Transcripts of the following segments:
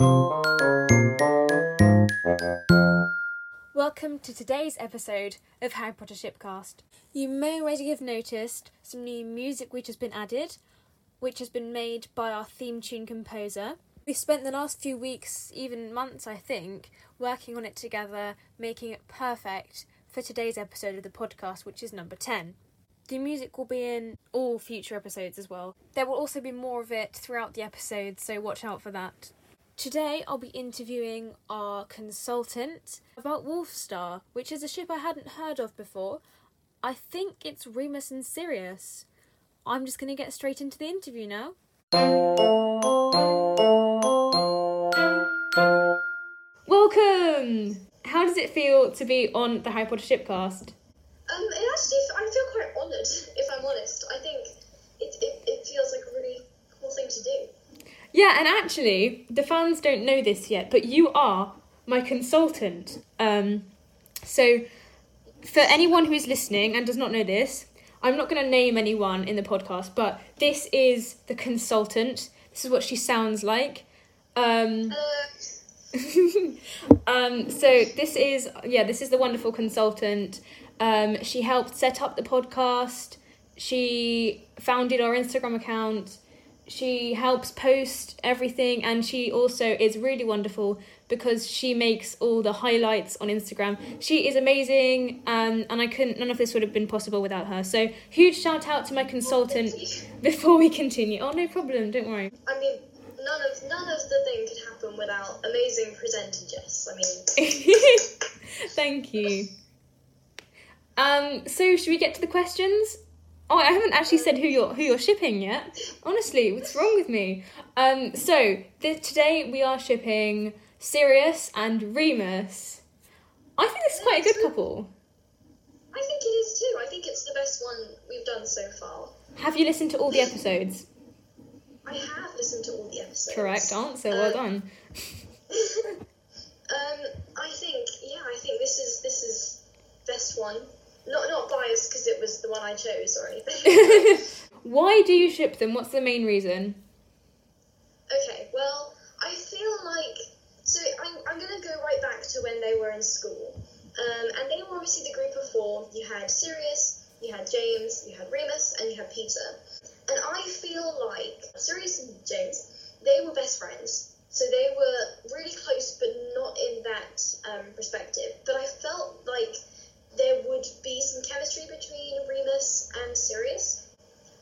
Welcome to today's episode of Harry Potter Shipcast. You may already have noticed some new music which has been added, which has been made by our theme tune composer. We spent the last few weeks, even months I think, working on it together, making it perfect for today's episode of the podcast, which is number 10. The music will be in all future episodes as well. There will also be more of it throughout the episode, so watch out for that. Today I'll be interviewing our consultant about Wolfstar, which is a ship I hadn't heard of before. I think it's Remus and Sirius. I'm just going to get straight into the interview now. Welcome! How does it feel to be on the Harry Potter Shipcast? Um, it actually, I feel quite honoured, if I'm honest. I think it, it, it feels like a really cool thing to do. Yeah, and actually, the fans don't know this yet, but you are my consultant. Um, so, for anyone who is listening and does not know this, I'm not going to name anyone in the podcast, but this is the consultant. This is what she sounds like. Um, um, so this is yeah, this is the wonderful consultant. Um, she helped set up the podcast. She founded our Instagram account. She helps post everything, and she also is really wonderful because she makes all the highlights on Instagram. She is amazing, um, and I couldn't. None of this would have been possible without her. So huge shout out to my consultant. Before we continue, oh no problem, don't worry. I mean, none of none of the thing could happen without amazing presenter Jess. I mean, Thank you. Um, so should we get to the questions? Oh, I haven't actually said who you're who you're shipping yet. Honestly, what's wrong with me? Um, so th- today we are shipping Sirius and Remus. I think this is quite a good couple. I think it is too. I think it's the best one we've done so far. Have you listened to all the episodes? I have listened to all the episodes. Correct answer. Well done. um, I think yeah, I think this is this is best one. Not not biased because it was the one I chose or anything. Why do you ship them? What's the main reason? Okay, well, I feel like so I'm, I'm gonna go right back to when they were in school, um, and they were obviously the group of four. You had Sirius, you had James, you had Remus, and you had Peter. And I feel like Sirius and James, they were best friends. So they were really close, but not in that um, perspective. But I felt like there would be some chemistry between Remus and Sirius.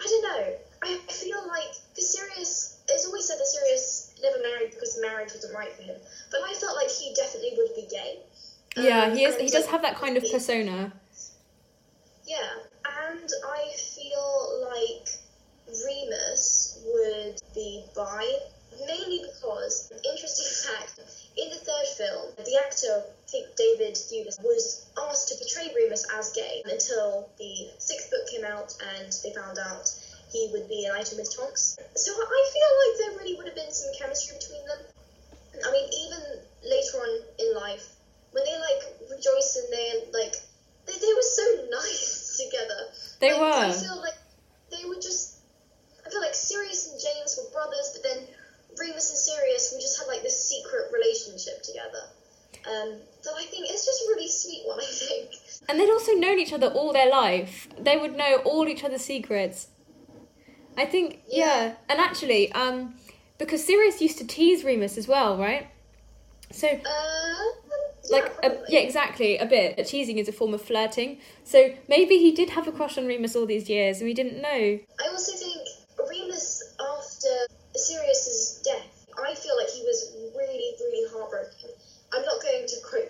I don't know. I feel like because Sirius, it's always said that Sirius never married because marriage wasn't right for him. But I felt like he definitely would be gay. Yeah, Um, he is. and He does like, have that kind of persona. Yeah, and I feel like Remus would be bi, mainly because, interesting fact, in the third film, the actor, I think David Thewlis, was asked to portray Remus as gay until the sixth book came out and they found out he would be an item with Tonks. So I feel like there really would have been some chemistry between them. I mean, even later on in life, when they like rejoice and they like, they, they were so nice together. They Like, I were. feel like they were just. I feel like Sirius and James were brothers, but then Remus and Sirius, we just had like this secret relationship together. Um, so I think it's just a really sweet one. I think. And they'd also known each other all their life. They would know all each other's secrets. I think, yeah. Yeah. And actually, um, because Sirius used to tease Remus as well, right? So, Uh, like, yeah, a, yeah, exactly, a bit. Teasing is a form of flirting. So maybe he did have a crush on Remus all these years and we didn't know. I also think Remus, after Sirius's death, I feel like he was really, really heartbroken. I'm not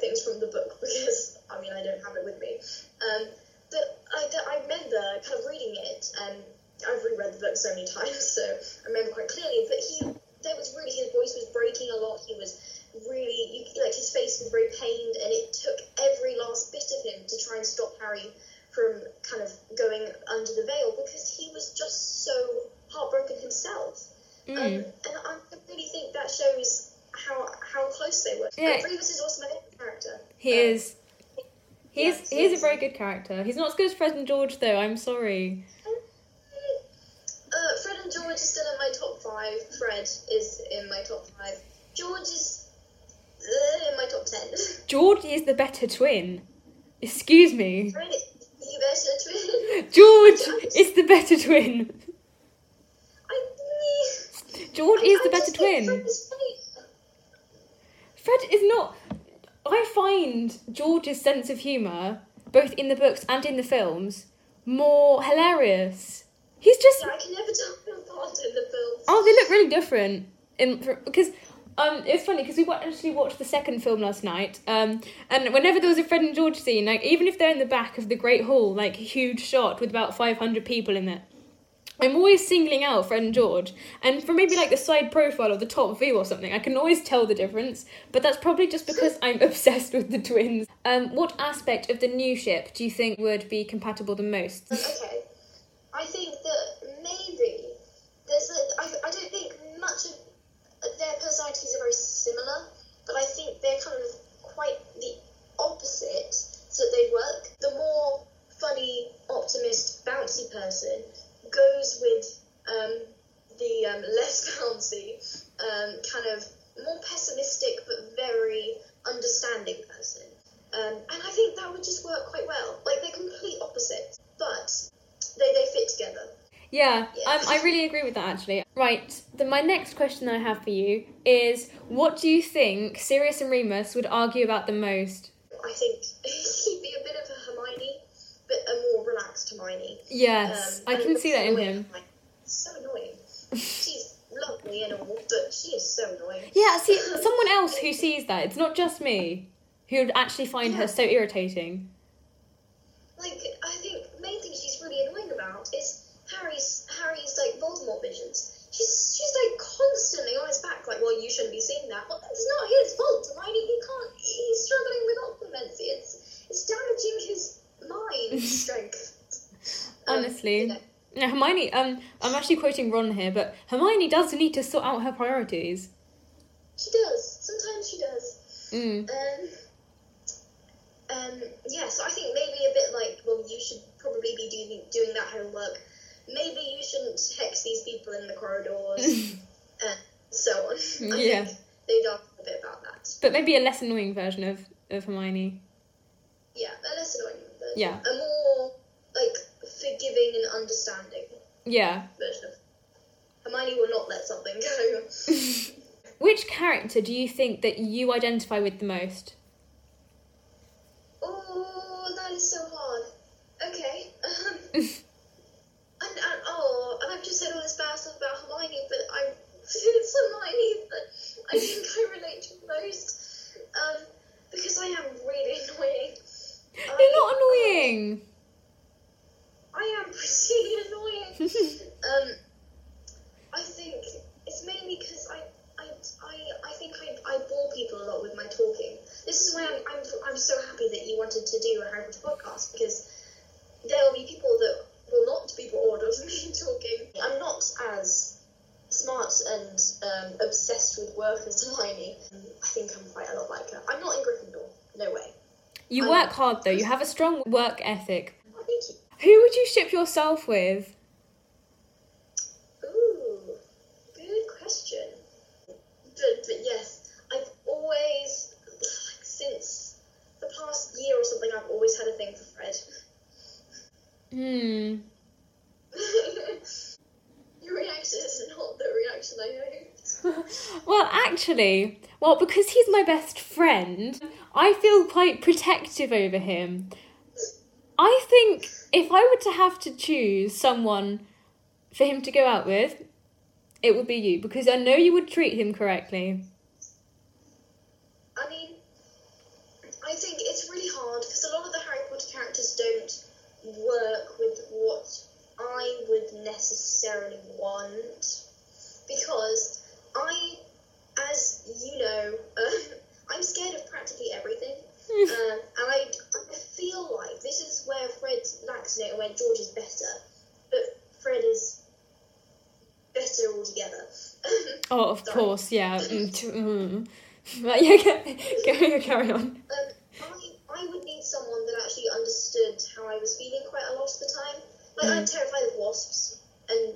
things from the book because, I mean, I don't have it with me. Um, but I, I remember kind of reading it, and I've reread the book so many times, so I remember quite clearly. But he, there was really, his voice was breaking a lot. He was really, you, like, his face was very pained, and it took every last bit of him to try and stop Harry from kind of going under the veil because he was just so heartbroken himself. Um, Mm. and I really think that shows how how close they were. Yeah. Like, Remus is also my favourite character. He Um, is. He is, yes, he is a yes. very good character. He's not as good as Fred and George, though. I'm sorry. Uh, Fred and George is still in my top five. Fred is in my top five. George is uh, in my top ten. George is the better twin. Excuse me. Fred is the better twin. George is the better twin. I, George I- is I the better twin. Fred is. Fred is not. I find George's sense of humour, both in the books and in the films, more hilarious. He's just. Yeah, I can never tell them apart in the films. Oh, they look really different. In because um, it's funny because we actually watched the second film last night. Um, and whenever there was a Fred and George scene, like even if they're in the back of the Great Hall, like a huge shot with about five hundred people in it. I'm always singling out Fred George, and from maybe like the side profile or the top view or something, I can always tell the difference. But that's probably just because I'm obsessed with the twins. Um, what aspect of the new ship do you think would be compatible the most? Okay. I think that maybe there's a. I, I don't think much of their personalities are very similar, but I think they're kind of quite the opposite, so that they'd work. The more funny, optimist, bouncy person goes with um, the um, less bouncy, um, kind of more pessimistic but very understanding person. Um, and I think that would just work quite well. Like they're complete opposites, but they, they fit together. Yeah, Yeah. um, I really agree with that actually. Right, the, my next question I have for you is what do you think Sirius and Remus would argue about the most? I think he'd be a bit of a Hermione, but a more relaxed Yes, Um, I can see that in him. Hermione. So annoying. She's lovely and all, but she is so annoying. Yeah, see, someone else who sees that, it's not just me, who would actually find her so irritating. Like I think the main thing she's really annoying about is Harry's Harry's like Voldemort visions. She's she's like constantly on his back, like, well, you shouldn't be seeing that. Well, it's not his fault, Hermione. He can't. He's struggling with occlumency. It's it's damaging his mind strength. Um, Honestly. Now, Hermione, um, I'm actually quoting Ron here, but Hermione does need to sort out her priorities. she does. Sometimes she does. Mm. Um, um, yeah, so I think maybe a bit like, well, you should probably be doing doing that homework. Maybe you shouldn't hex these people in the corridors, and so on. I Yeah. think they'd ask a bit about that. But maybe a less annoying version of, of Hermione. Yeah, a less annoying version. Yeah. A more like forgiving and understanding Yeah. version of. Hermione will not let something go. Which character do you think that you identify with the most? Oh, that is so hard. Okay. Um, and, and oh, and I've just said all this bad stuff about Hermione, but I it's Hermione that I think I relate to most. Um, because I am really annoying. You're not I- annoying. I am pretty annoying. um, I think it's mainly because I, I, I, I think I, I bore people a lot with my talking. This is why I'm, I'm, I'm so happy that you wanted to do a Harry Potter podcast because there will be people that will not be bored of me talking. I'm not as smart and um, obsessed with work as Hermione. I think I'm quite a lot like her. I'm not in Gryffindor. No way. You I- work hard though, you have a strong work ethic. Oh, thank you. Who would you ship yourself with? Ooh, good question. But, but yes, I've always, like, since the past year or something, I've always had a thing for Fred. Hmm. Your reaction is not the reaction I hoped. well, actually, well, because he's my best friend, I feel quite protective over him. I think if I were to have to choose someone for him to go out with, it would be you because I know you would treat him correctly. I mean, I think it's really hard because a lot of the Harry Potter characters don't work with what I would necessarily want because I, as you know, um, I'm scared of practically everything. uh, and I, I feel like this is where Fred lacks in it and where George is better. But Fred is better altogether. Oh, of Sorry. course, yeah. Mm, mm. Right, yeah, go, carry on. Um, I, I would need someone that actually understood how I was feeling quite a lot of the time. Like, I'm terrified of wasps and,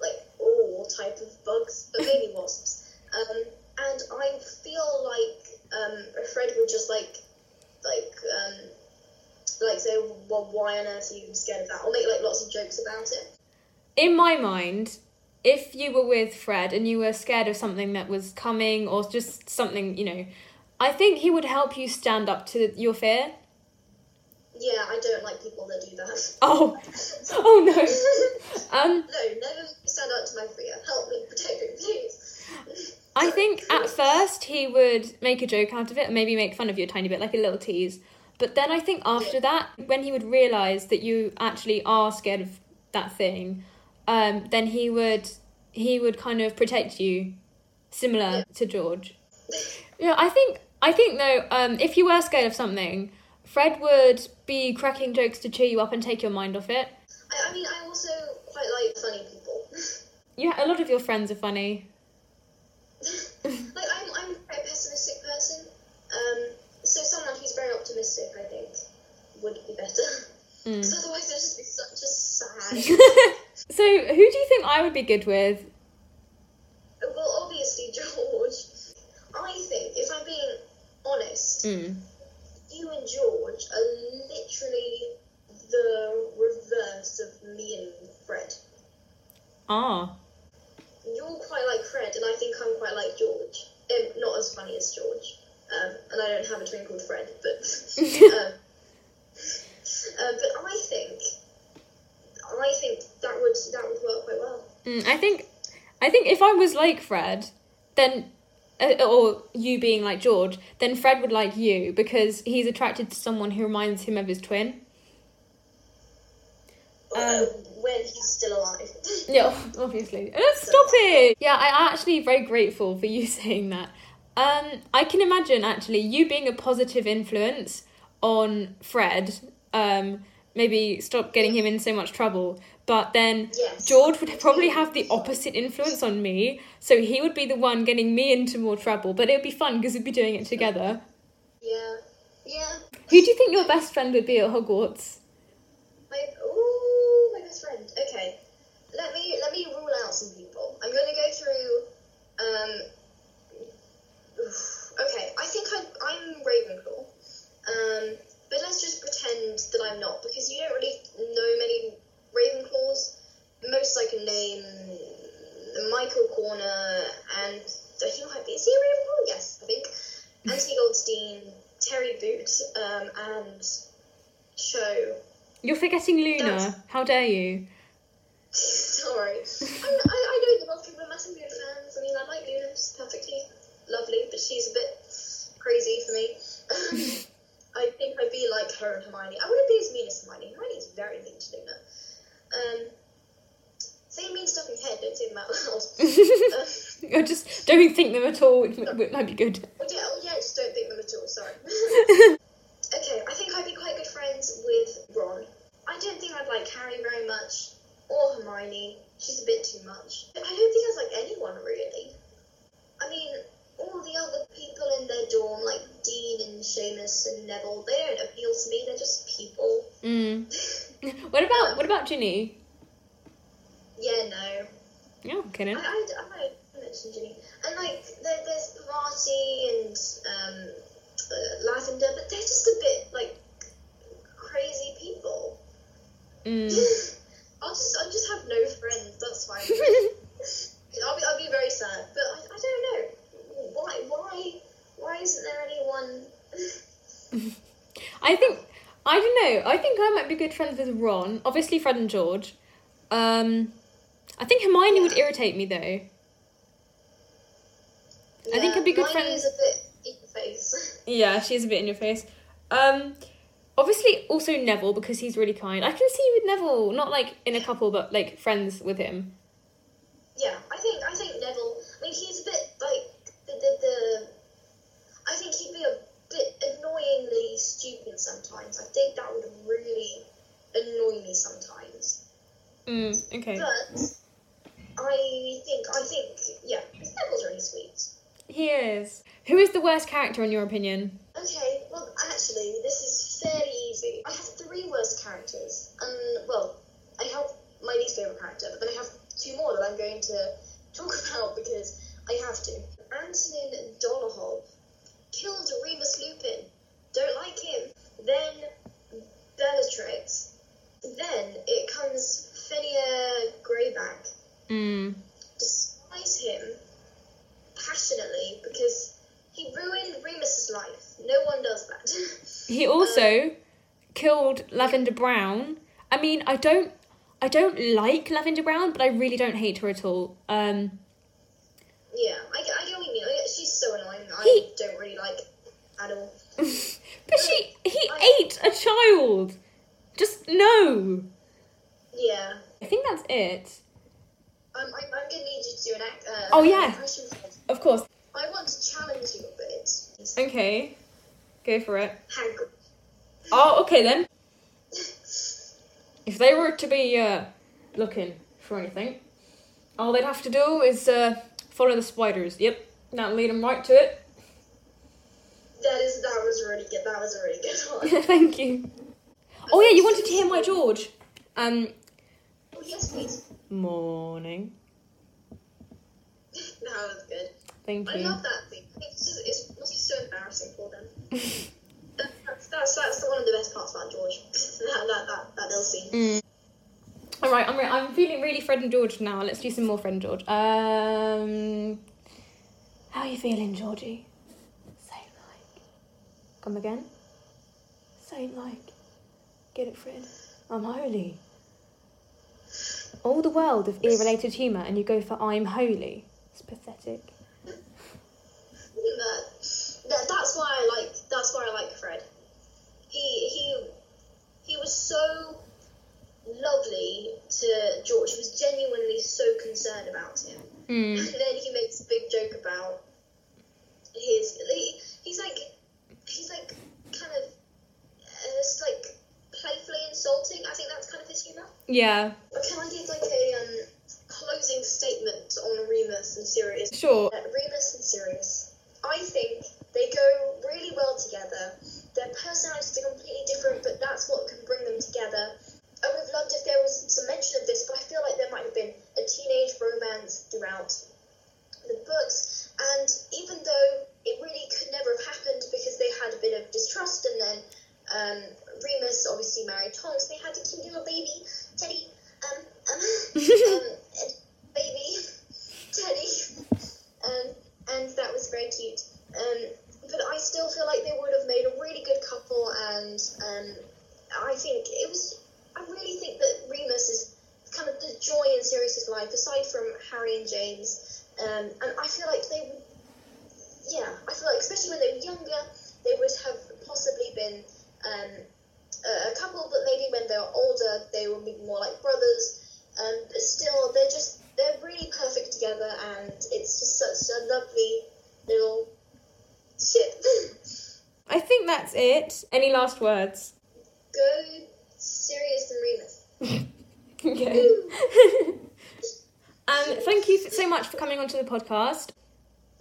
like, all type of bugs, but mainly wasps. Um, and I feel like um, Fred would just like like um, like say, well, why on earth are you scared of that? Or make like lots of jokes about it. In my mind, if you were with Fred and you were scared of something that was coming or just something, you know, I think he would help you stand up to your fear. Yeah, I don't like people that do that. Oh, oh no. Um, no, never stand up to my fear. Help me, protect me, please. I think at first he would make a joke out of it and maybe make fun of you a tiny bit, like a little tease. But then I think after that, when he would realise that you actually are scared of that thing, um, then he would he would kind of protect you, similar Yeah. to George. Yeah, I think I think though, um, if you were scared of something, Fred would be cracking jokes to cheer you up and take your mind off it. I, I mean, I also quite like funny people. Yeah, a lot of your friends are funny. like I'm, I'm quite a pessimistic person. Um, so someone who's very optimistic, I think, would be better. Mm. Because otherwise, it'd just be such a sad. So, who do you think I would be good with? well, obviously George. I think, if I'm being honest, Mm. you and George are literally the reverse of me and Fred. Ah. You're quite like Fred, and I think I'm quite like George. Um, not as funny as George. Um, and I don't have a twin called Fred, but um, uh, but I think I think that would that would work quite well. Mm, I think, I think if I was like Fred, then, uh, or you being like George, then Fred would like you because he's attracted to someone who reminds him of his twin. Uh, when he's still alive. Yeah, obviously. Uh, Stop it. Yeah, I'm actually very grateful for you saying that. Um, I can imagine actually you being a positive influence on Fred. Um, maybe stop getting him in so much trouble. But then Yes. George would probably have the opposite influence on me, so he would be the one getting me into more trouble. But it would be fun because we'd be doing it together. Yeah. Yeah. Who do you think your best friend would be at Hogwarts? My ooh, my best friend. Okay, let me let me rule out some people. I'm to go through. Um. oof, Okay, I think I'm, I'm Ravenclaw. Um, but let's just pretend that I'm not because you don't really know many Ravenclaws. Most I can name Michael Corner and he might be. Is he a Ravenclaw? Yes, I think. Anthony Goldstein, Terry Boot, um, and Cho. You're forgetting Luna. That's- How dare you? Sorry. I, I, I know a of people are massive fans. I mean, I like Luna, she's perfectly lovely, but she's a bit crazy for me. I think I'd be like her and Hermione. I wouldn't be as mean as Hermione. Hermione's very mean to Luna. Um, say mean stuff in your head, don't say them out loud. um, Or just don't think them at all, might be good. oh, yeah, oh, yeah, just don't think them at all, sorry. okay, I think I'd be quite good friends with Ron. I don't think I'd like Harry very much, or Hermione. She's a bit too much. I don't think I'd like anyone really. I mean, all the other people in their dorm, like Dean and Seamus and Neville, they don't appeal to me. They're just people. Mm. What about what about Ginny? yeah, no. Yeah, I'm kidding. I, I, I might mention Ginny. And like, there, there's Parvati and um, uh, Lavender, but they're just a bit like crazy people. Mm. I'll just, I'll just have no friends. That's fine. I'll be, I'll be very sad. But I, I don't know why, why, why isn't there anyone? I think I don't know. I think I might be good friends with Ron. Obviously, Fred and George. Um, I think Hermione would irritate me though. I think I'd be good friends- is a bit in your face. Yeah, she's a bit in your face. Um, obviously, also Neville because he's really kind. I can see you with Neville, not like in a couple, but like friends with him. yeah, I think, I think Neville. I mean, he's a bit like the, the, the I think he'd be a bit annoyingly stupid sometimes. I think that would really annoy me sometimes. Mm, okay. But I think, I think, yeah, Neville's really sweet. He is. Who is the worst character in your opinion? Okay, well, actually, this is fairly easy. I have three worst characters, and well, I have my least favorite character, but then I have two more that I'm going to talk about because I have to. Antonin Dolohov killed Remus Lupin. Don't like him. Then Bellatrix. Then it comes Fenrir Greyback. Mm. Despise him passionately because he ruined Remus's life. No one does that. He also killed Lavender Brown. I mean, I don't, I don't like Lavender Brown, but I really don't hate her at all. Um, yeah, I, I get what you mean. I- She's so annoying. I don't really like at all. but she, he ate a child. Just no. Yeah. I think that's it. I'm, I'm, I'm gonna need you to do an act. Uh, Oh, yeah. Of course. I want to challenge you a bit. Okay, go for it. Hagrid. Oh, okay then. If they were to be uh, looking for anything, all they'd have to do is uh, follow the spiders. Yep, that'll lead them right to it. That is that was really good. That was a really good one. Thank you. Oh yeah, you wanted to hear my George. Um, oh, yes, please. morning. That was good. Thank I you. I love that thing. It's just it's it must be so embarrassing for them. That- that's, that's that's one of the best parts about George. That, that that that little scene. Mm. All right, I'm re- I'm feeling really Fred and George now. Let's do some more Fred and George. Um, how are you feeling, Georgie? Say like. Come again. Say like. Get it, Fred. I'm holey. All the world of ear-related humour, and you go for I'm holey. It's pathetic. That, that that's why I like that's why I like Fred. He he he was so lovely to George. He was genuinely so concerned about him. Mm. And then he makes a big joke about his. He, he's like, he's like, kind of, uh, it's like playfully insulting. I think that's kind of his humor. Yeah. But can I give like a um, closing statement on Remus and Sirius? Sure. Uh, Remus and Sirius. I think they go really well together. Their personalities are completely different, but that's what can bring them together. I would have loved if there was some mention of this, but I feel like there might have been a teenage romance throughout the books. And even though it really could never have happened because they had a bit of distrust, and then um, Remus obviously married Tonks, they had a him a baby, Teddy. Um, um, um, baby, Teddy. Um, and that was very cute. Um, but I still feel like they would have made a really good couple, and um, I think it was. I really think that Remus is kind of the joy in Sirius's life, aside from Harry and James. Um, and I feel like they would. Yeah, I feel like especially when they were younger, they would have possibly been um, a couple, but maybe when they were older, they will be more like brothers. Um, but still, they're just they're really perfect together, and it's just such a lovely little ship. I think that's it. Any last words? Go Sirius and Remus. Okay. um, thank you so much for coming onto the podcast.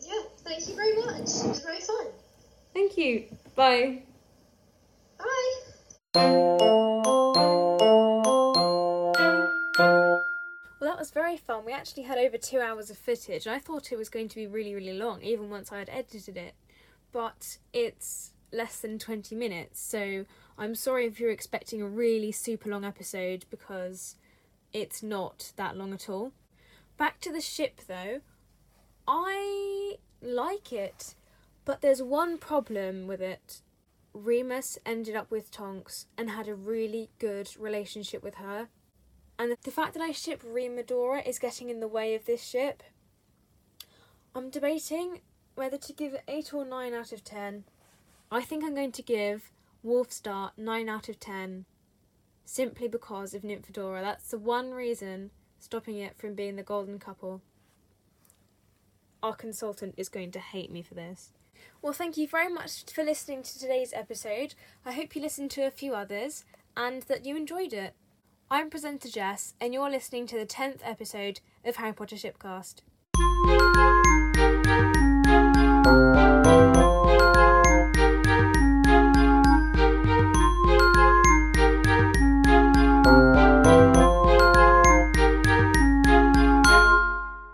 Yeah, thank you very much. It was very fun. Thank you. Bye. Bye. Well, that was very fun. We actually had over two hours of footage, and I thought it was going to be really, really long, even once I had edited it. But it's less than 20 minutes, so I'm sorry if you're expecting a really super long episode because it's not that long at all. Back to the ship though, I like it, but there's one problem with it. Remus ended up with Tonks and had a really good relationship with her. And the fact that I ship Remadora is getting in the way of this ship. I'm debating whether to give it 8 or 9 out of 10. I think I'm going to give Wolfstar 9 out of 10 simply because of Nymphadora. That's the one reason stopping it from being the golden couple. Our consultant is going to hate me for this. Well, thank you very much for listening to today's episode. I hope you listened to a few others and that you enjoyed it. I'm presenter Jess, and you're listening to the 10th episode of Harry Potter Shipcast.